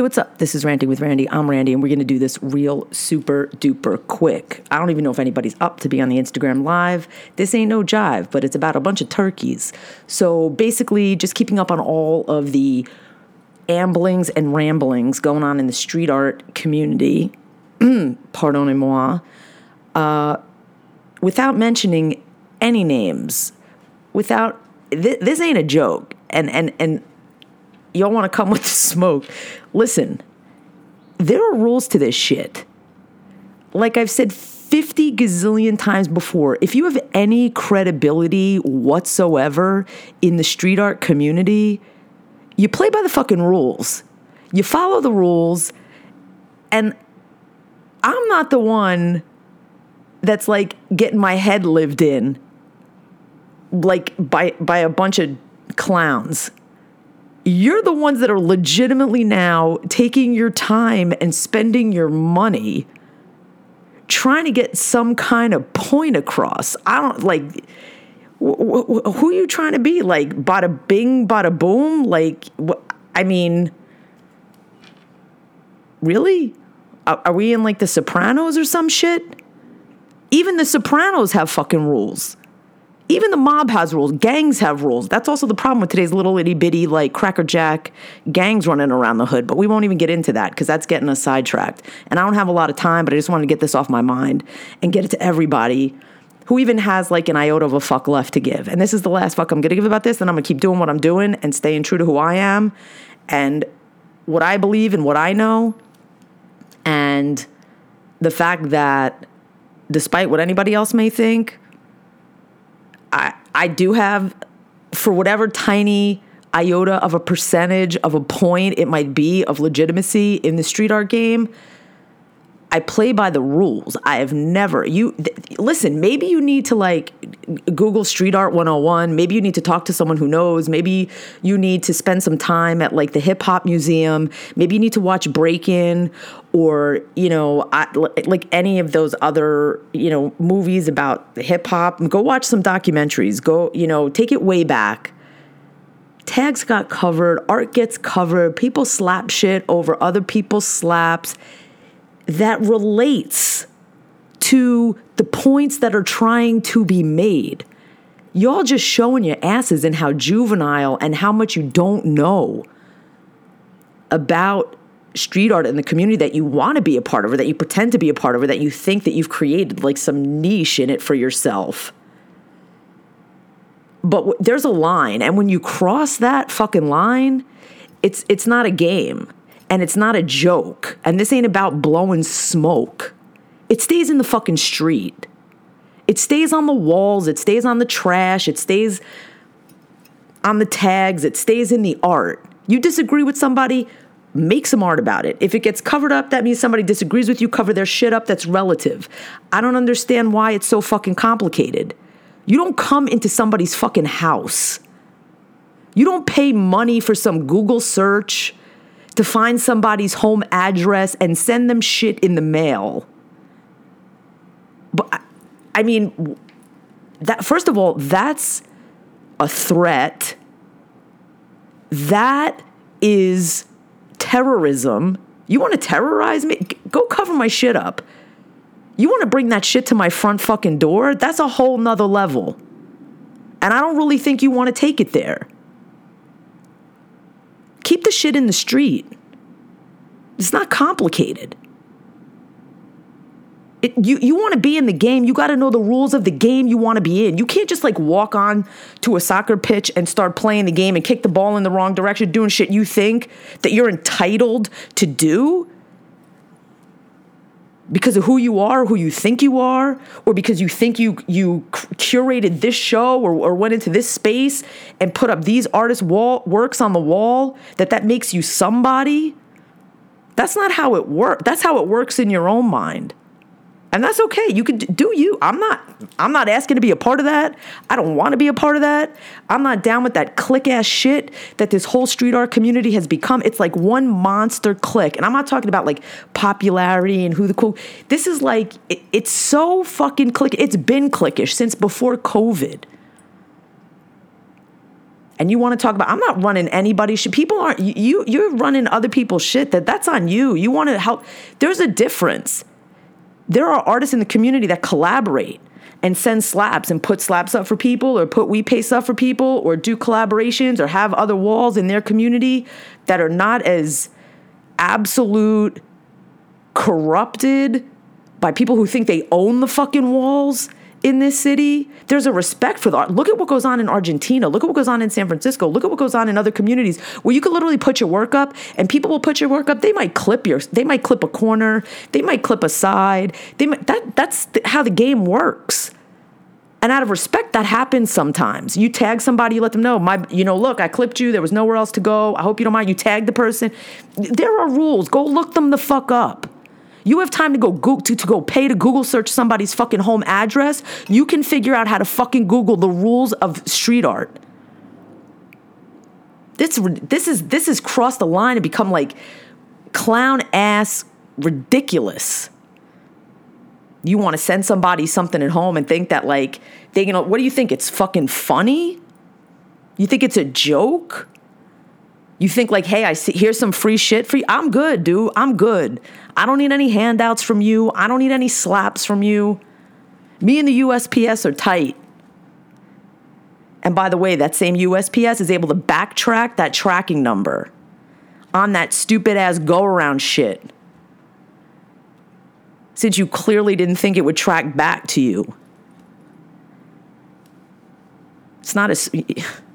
Hey, what's up? This is Ranting with Randy. I'm Randy, and we're going to do this real super duper quick. I don't even know if anybody's up to be on the Instagram live. This ain't no jive, but it's about a bunch of turkeys. So basically, just keeping up on all of the amblings and ramblings going on in the street art community. Pardonnez-moi. Uh, without mentioning any names, without th- this ain't a joke, and and and y'all want to come with the smoke. Listen, there are rules to this shit. Like I've said 50 gazillion times before, if you have any credibility whatsoever in the street art community, you play by the fucking rules. You follow the rules, and I'm not the one that's like getting my head lived in like by by a bunch of clowns you're the ones that are legitimately now taking your time and spending your money trying to get some kind of point across. I don't like who are you trying to be? Like bada bing, bada boom? Like, I mean, really? Are we in like the Sopranos or some shit? Even the Sopranos have fucking rules. Even the mob has rules. Gangs have rules. That's also the problem with today's little itty bitty, like crackerjack gangs running around the hood. But we won't even get into that because that's getting us sidetracked. And I don't have a lot of time, but I just wanted to get this off my mind and get it to everybody who even has like an iota of a fuck left to give. And this is the last fuck I'm going to give about this. And I'm going to keep doing what I'm doing and staying true to who I am and what I believe and what I know. And the fact that despite what anybody else may think, I do have for whatever tiny iota of a percentage of a point it might be of legitimacy in the street art game. I play by the rules. I have never you th- listen, maybe you need to like Google Street Art 101, maybe you need to talk to someone who knows, maybe you need to spend some time at like the hip hop museum, maybe you need to watch Breakin' or, you know, I, like any of those other, you know, movies about hip hop. Go watch some documentaries. Go, you know, take it way back. Tags got covered, art gets covered, people slap shit over other people's slaps that relates to the points that are trying to be made. Y'all just showing your asses and how juvenile and how much you don't know about street art in the community that you want to be a part of or that you pretend to be a part of or that you think that you've created like some niche in it for yourself. But w- there's a line and when you cross that fucking line, it's it's not a game and it's not a joke. And this ain't about blowing smoke. It stays in the fucking street. It stays on the walls, it stays on the trash, it stays on the tags, it stays in the art. You disagree with somebody, make some art about it. If it gets covered up, that means somebody disagrees with you, cover their shit up, that's relative. I don't understand why it's so fucking complicated. You don't come into somebody's fucking house. You don't pay money for some Google search to find somebody's home address and send them shit in the mail. But I mean, that first of all, that's a threat. That is terrorism. You want to terrorize me? Go cover my shit up. You want to bring that shit to my front fucking door? That's a whole nother level. And I don't really think you want to take it there. Keep the shit in the street. It's not complicated. It, you you want to be in the game, you got to know the rules of the game you want to be in. You can't just like walk on to a soccer pitch and start playing the game and kick the ball in the wrong direction, doing shit you think that you're entitled to do because of who you are, who you think you are, or because you think you you curated this show or, or went into this space and put up these artist wall works on the wall that that makes you somebody. That's not how it works. That's how it works in your own mind and that's okay you can do you i'm not i'm not asking to be a part of that i don't want to be a part of that i'm not down with that clique ass shit that this whole street art community has become it's like one monster clique and i'm not talking about like popularity and who the cool this is like it, it's so fucking clique it's been clickish since before covid and you want to talk about, I'm not running anybody's shit. People aren't, you, you're running other people's shit that that's on you. You want to help. There's a difference. There are artists in the community that collaborate and send slaps and put slaps up for people or put wheatpaste stuff for people or do collaborations or have other walls in their community that are not as absolute corrupted by people who think they own the fucking walls in this city. There's a respect for the art. Look at what goes on in Argentina. Look at what goes on in San Francisco. Look at what goes on in other communities where you can literally put your work up and people will put your work up. They might clip your they might clip a corner, they might clip a side. They might, that that's how the game works. And out of respect, that happens sometimes. You tag somebody, you let them know, my, you know, look, I clipped you. There was nowhere else to go. I hope you don't mind. You tag the person. There are rules. Go look them the fuck up. You have time to go Google, to, to go pay to Google search somebody's fucking home address. You can figure out how to fucking Google the rules of street art. This this is this has crossed the line and become like clown ass ridiculous. You want to send somebody something at home and think that like they know what do you think it's fucking funny? You think it's a joke? You think like, hey, I see here's some free shit for you. I'm good, dude. I'm good. I don't need any handouts from you. I don't need any slaps from you. Me and the USPS are tight. And by the way, that same USPS is able to backtrack that tracking number on that stupid ass go around shit. Since you clearly didn't think it would track back to you. It's not as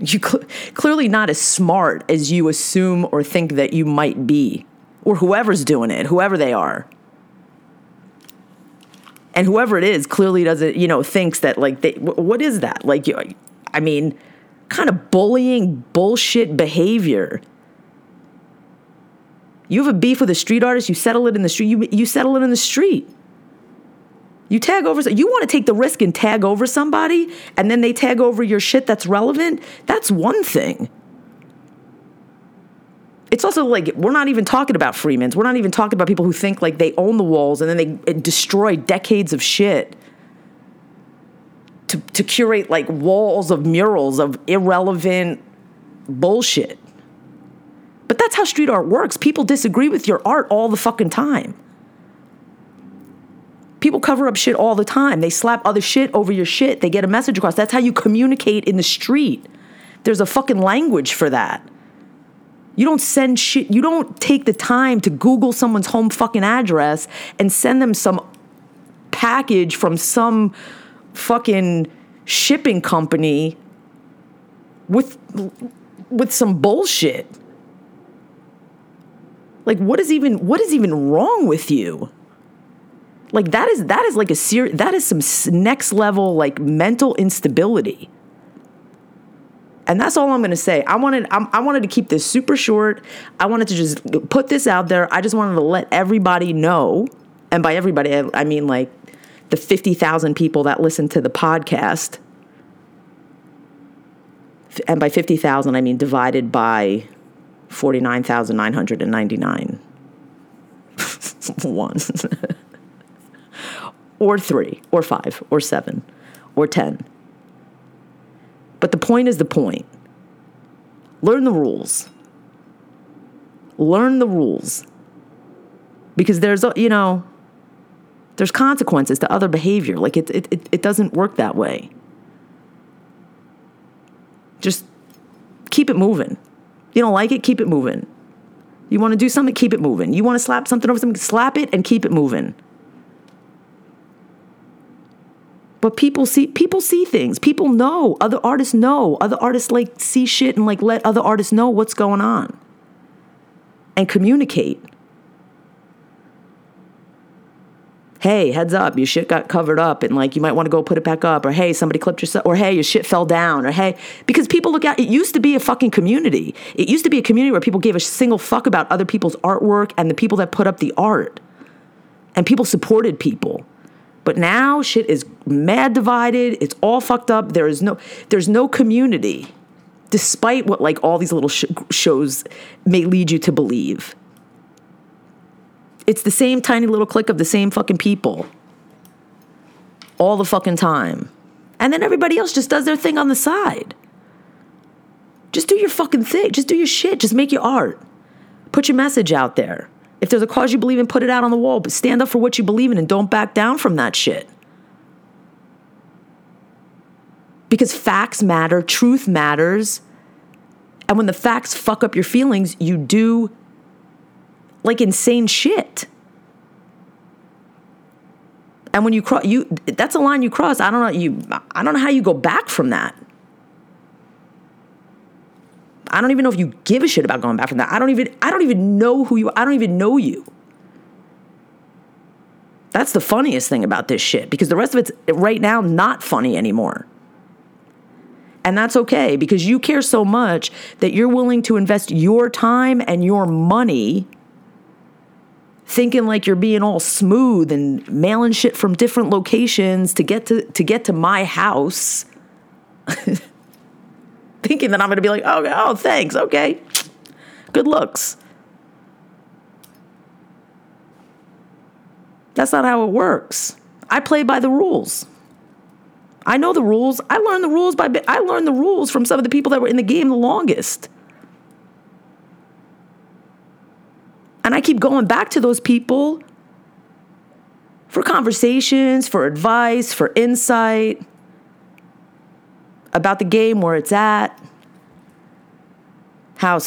you cl- clearly not as smart as you assume or think that you might be, or whoever's doing it, whoever they are. And whoever it is clearly doesn't, you know, thinks that like they, what is that? Like, you, I mean, kind of bullying bullshit behavior. You have a beef with a street artist, you settle it in the street. You you settle it in the street. You tag over, you want to take the risk and tag over somebody and then they tag over your shit that's relevant. That's one thing. It's also like, we're not even talking about Freemans. We're not even talking about people who think like they own the walls and then they destroy decades of shit to, to curate like walls of murals of irrelevant bullshit. But that's how street art works. People disagree with your art all the fucking time. People cover up shit all the time. They slap other shit over your shit. They get a message across. That's how you communicate in the street. There's a fucking language for that. You don't send shit, you don't take the time to Google someone's home fucking address and send them some package from some fucking shipping company with with some bullshit. Like what is even what is even wrong with you? Like that is that is like a serious that is some next level like mental instability. And that's all I'm going to say. I wanted I'm, I wanted to keep this super short. I wanted to just put this out there. I just wanted to let everybody know, and by everybody I, I mean like the 50,000 people that listen to the podcast. And by 50,000 I mean divided by 49,999. One. or three, or five, or seven, or 10. But the point is the point. Learn the rules. Learn the rules. Because there's, you know, there's consequences to other behavior. Like it, it, it doesn't work that way. Just keep it moving. You don't like it, keep it moving. You want to do something, keep it moving. You want to slap something over something, slap it and keep it moving. But people see people see things. People know. Other artists know. Other artists like see shit and like let other artists know what's going on. And communicate. Hey, heads up, your shit got covered up and like you might want to go put it back up or hey, somebody clipped your or hey, your shit fell down or hey, because people look at it used to be a fucking community. It used to be a community where people gave a single fuck about other people's artwork and the people that put up the art. And people supported people. But now shit is mad divided. It's all fucked up. There is no there's no community, despite what like all these little sh- shows may lead you to believe. It's the same tiny little clique of the same fucking people all the fucking time. And then everybody else just does their thing on the side. Just do your fucking thing. Just do your shit. Just make your art. Put your message out there. If there's a cause you believe in, put it out on the wall, but stand up for what you believe in and don't back down from that shit. Because facts matter, truth matters. And when the facts fuck up your feelings, you do like insane shit. And when you cross you that's a line you cross. I don't know you I don't know how you go back from that. I don't even know if you give a shit about going back from that. I don't even I don't even know who you I don't even know you. That's the funniest thing about this shit because the rest of it's right now not funny anymore. And that's okay because you care so much that you're willing to invest your time and your money thinking like you're being all smooth and mailing shit from different locations to get to to get to my house. thinking that I'm going to be like, "Oh, oh, thanks. Okay. Good looks." That's not how it works. I play by the rules. I know the rules. I learned the rules by I learned the rules from some of the people that were in the game the longest. And I keep going back to those people for conversations, for advice, for insight about the game, where it's at, how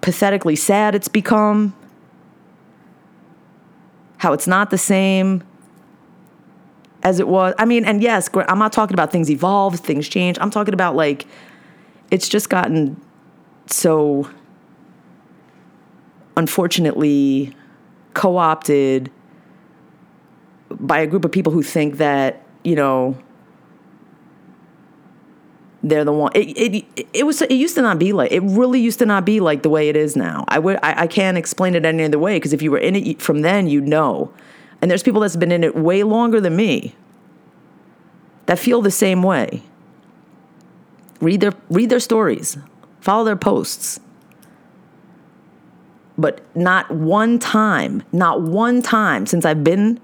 pathetically sad it's become, how it's not the same as it was. I mean, and yes, I'm not talking about things evolve, things change. I'm talking about like it's just gotten so unfortunately co opted by a group of people who think that, you know, they're the one. It, it, it was. It used to not be like. It really used to not be like the way it is now. I would. I, I can't explain it any other way because if you were in it from then, you know. And there's people that's been in it way longer than me that feel the same way. Read their read their stories, follow their posts. But not one time, not one time since I've been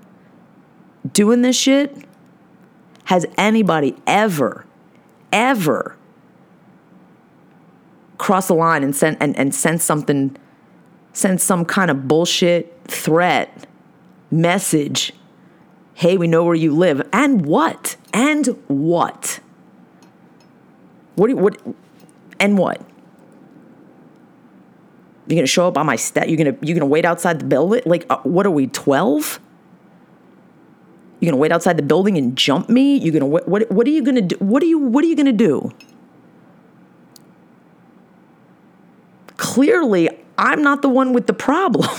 doing this shit has anybody ever, ever cross the line and send and, and sent something, send some kind of bullshit threat message. Hey, we know where you live. And what? And what? What do you, what and what? You're gonna show up on my step. You're gonna you're gonna wait outside the building. Like, uh, what are we? Twelve? You're gonna wait outside the building and jump me? You're gonna what? What, what are you gonna do? What are you What are you gonna do? Clearly, I'm not the one with the problem.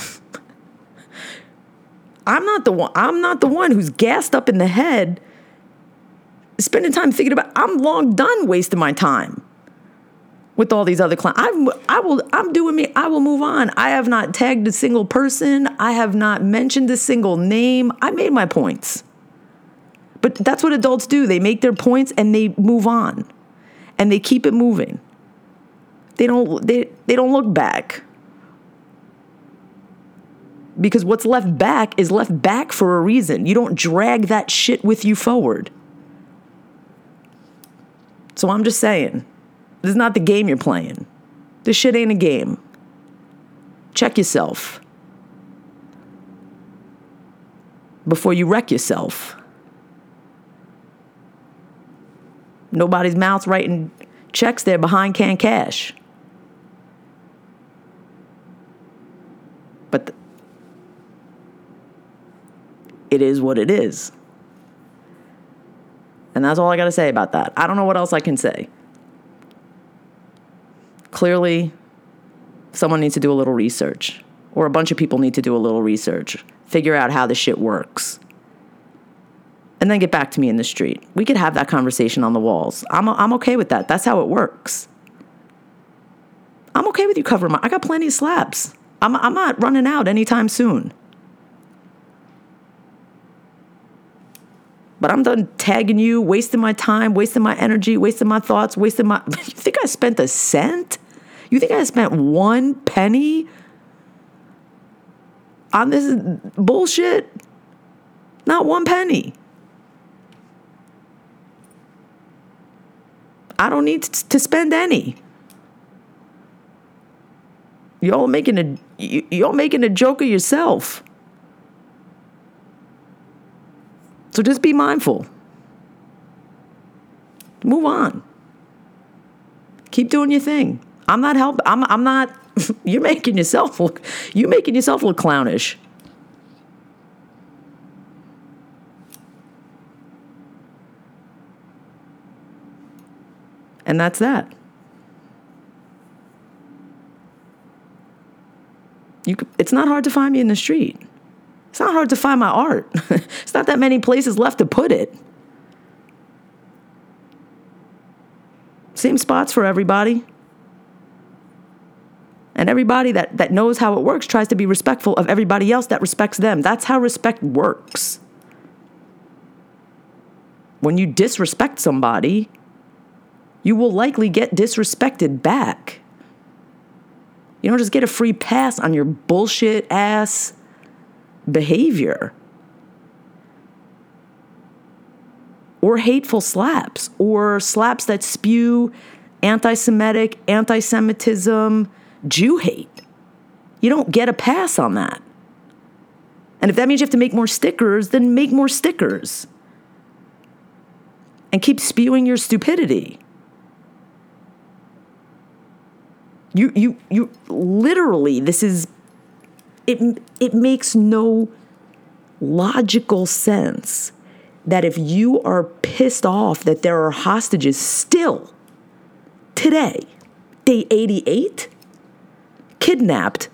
I'm not the one. I'm not the one who's gassed up in the head, spending time thinking about. I'm long done wasting my time with all these other clients. I'm, I will, I'm doing me. I will move on. I have not tagged a single person. I have not mentioned a single name. I made my points. But that's what adults do. They make their points and they move on, and they keep it moving. They don't. They they don't look back. Because what's left back is left back for a reason. You don't drag that shit with you forward. So I'm just saying, this is not the game you're playing. This shit ain't a game. Check yourself before you wreck yourself. Nobody's mouth's writing checks there behind can cash. But it is what it is. And that's all I got to say about that. I don't know what else I can say. Clearly, someone needs to do a little research, or a bunch of people need to do a little research, figure out how this shit works, and then get back to me in the street. We could have that conversation on the walls. I'm, I'm okay with that. That's how it works. I'm okay with you covering my. I got plenty of slaps. I'm, I'm not running out anytime soon. But I'm done tagging you, wasting my time, wasting my energy, wasting my thoughts, wasting my. You think I spent a cent? You think I spent one penny on this bullshit? Not one penny. I don't need to spend any. Y'all making a y'all making a joke of yourself. So just be mindful. Move on. Keep doing your thing. I'm not help. I'm. I'm not. you're making yourself look. You're making yourself look clownish. And that's that. You, it's not hard to find me in the street. It's not hard to find my art. it's not that many places left to put it. Same spots for everybody. And everybody that, that knows how it works tries to be respectful of everybody else that respects them. That's how respect works. When you disrespect somebody, you will likely get disrespected back. You don't just get a free pass on your bullshit ass behavior. Or hateful slaps, or slaps that spew anti Semitic, anti Semitism, Jew hate. You don't get a pass on that. And if that means you have to make more stickers, then make more stickers. And keep spewing your stupidity. You you you literally this is it it makes no logical sense that if you are pissed off that there are hostages still today, day 88, kidnapped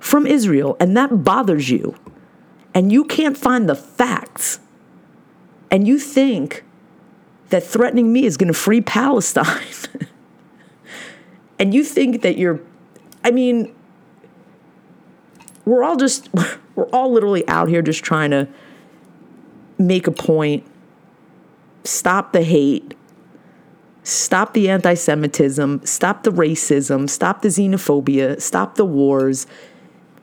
from Israel, and that bothers you, and you can't find the facts, and you think that threatening me is going to free Palestine. and you think that you're, I mean, we're all just, we're all literally out here just trying to make a point, stop the hate, stop the anti Semitism, stop the racism, stop the xenophobia, stop the wars.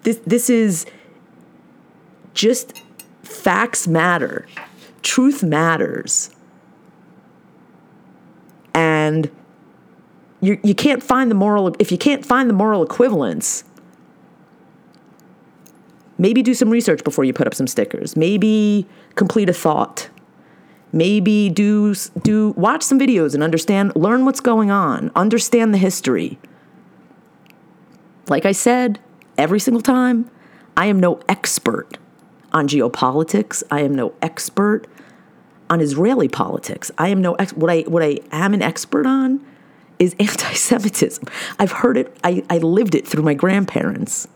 This, this is just facts matter, truth matters. And you, you can't find the moral, if you can't find the moral equivalence, maybe do some research before you put up some stickers. Maybe complete a thought. Maybe do do watch some videos and understand, learn what's going on, understand the history. Like I said, every single time, I am no expert on geopolitics. I am no expert on Israeli politics. I am no ex- what I what I am an expert on is anti Semitism. I've heard it, I, I lived it through my grandparents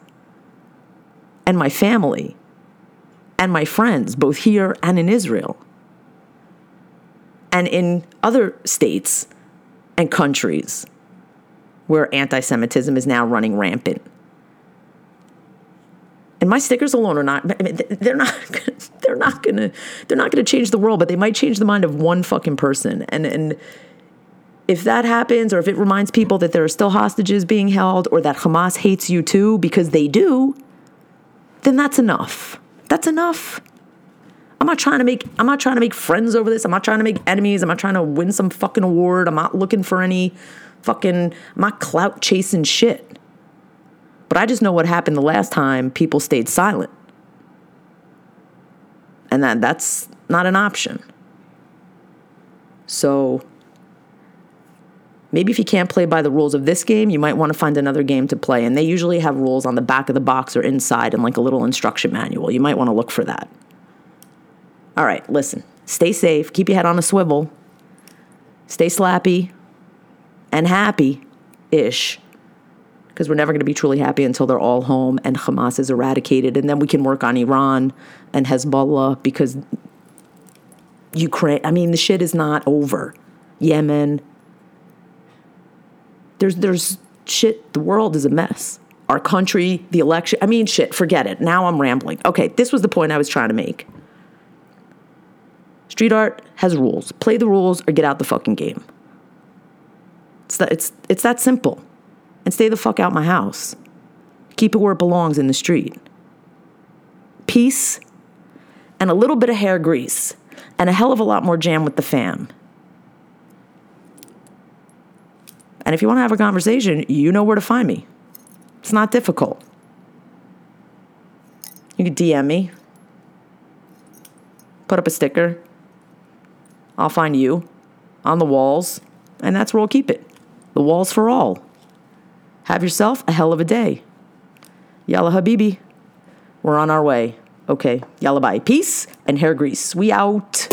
and my family and my friends, both here and in Israel and in other states and countries where anti Semitism is now running rampant. And my stickers alone are not I mean, they're not they're not gonna they're not gonna change the world, but they might change the mind of one fucking person. And and if that happens, or if it reminds people that there are still hostages being held, or that Hamas hates you too, because they do, then that's enough. That's enough. I'm not trying to make I'm not trying to make friends over this. I'm not trying to make enemies. I'm not trying to win some fucking award. I'm not looking for any fucking I'm not clout chasing shit. But I just know what happened the last time people stayed silent. And that that's not an option. So maybe if you can't play by the rules of this game, you might want to find another game to play. And they usually have rules on the back of the box or inside and like a little instruction manual. You might want to look for that. All right, listen. Stay safe. Keep your head on a swivel. Stay slappy and happy ish. Because we're never going to be truly happy until they're all home and Hamas is eradicated. And then we can work on Iran and Hezbollah because Ukraine, I mean, the shit is not over. Yemen, there's there's shit. The world is a mess. Our country, the election. I mean, shit. Forget it. Now I'm rambling. Okay, this was the point I was trying to make. Street art has rules. Play the rules or get out the fucking game. It's that, it's, it's that simple. And stay the fuck out my house. Keep it where it belongs in the street. Peace and a little bit of hair grease and a hell of a lot more jam with the fam. And if you want to have a conversation, you know where to find me. It's not difficult. You can DM me, put up a sticker. I'll find you on the walls, and that's where we'll keep it. The walls for all. Have yourself a hell of a day. Yalla Habibi. We're on our way. Okay, yalla bye. Peace and hair grease. We out.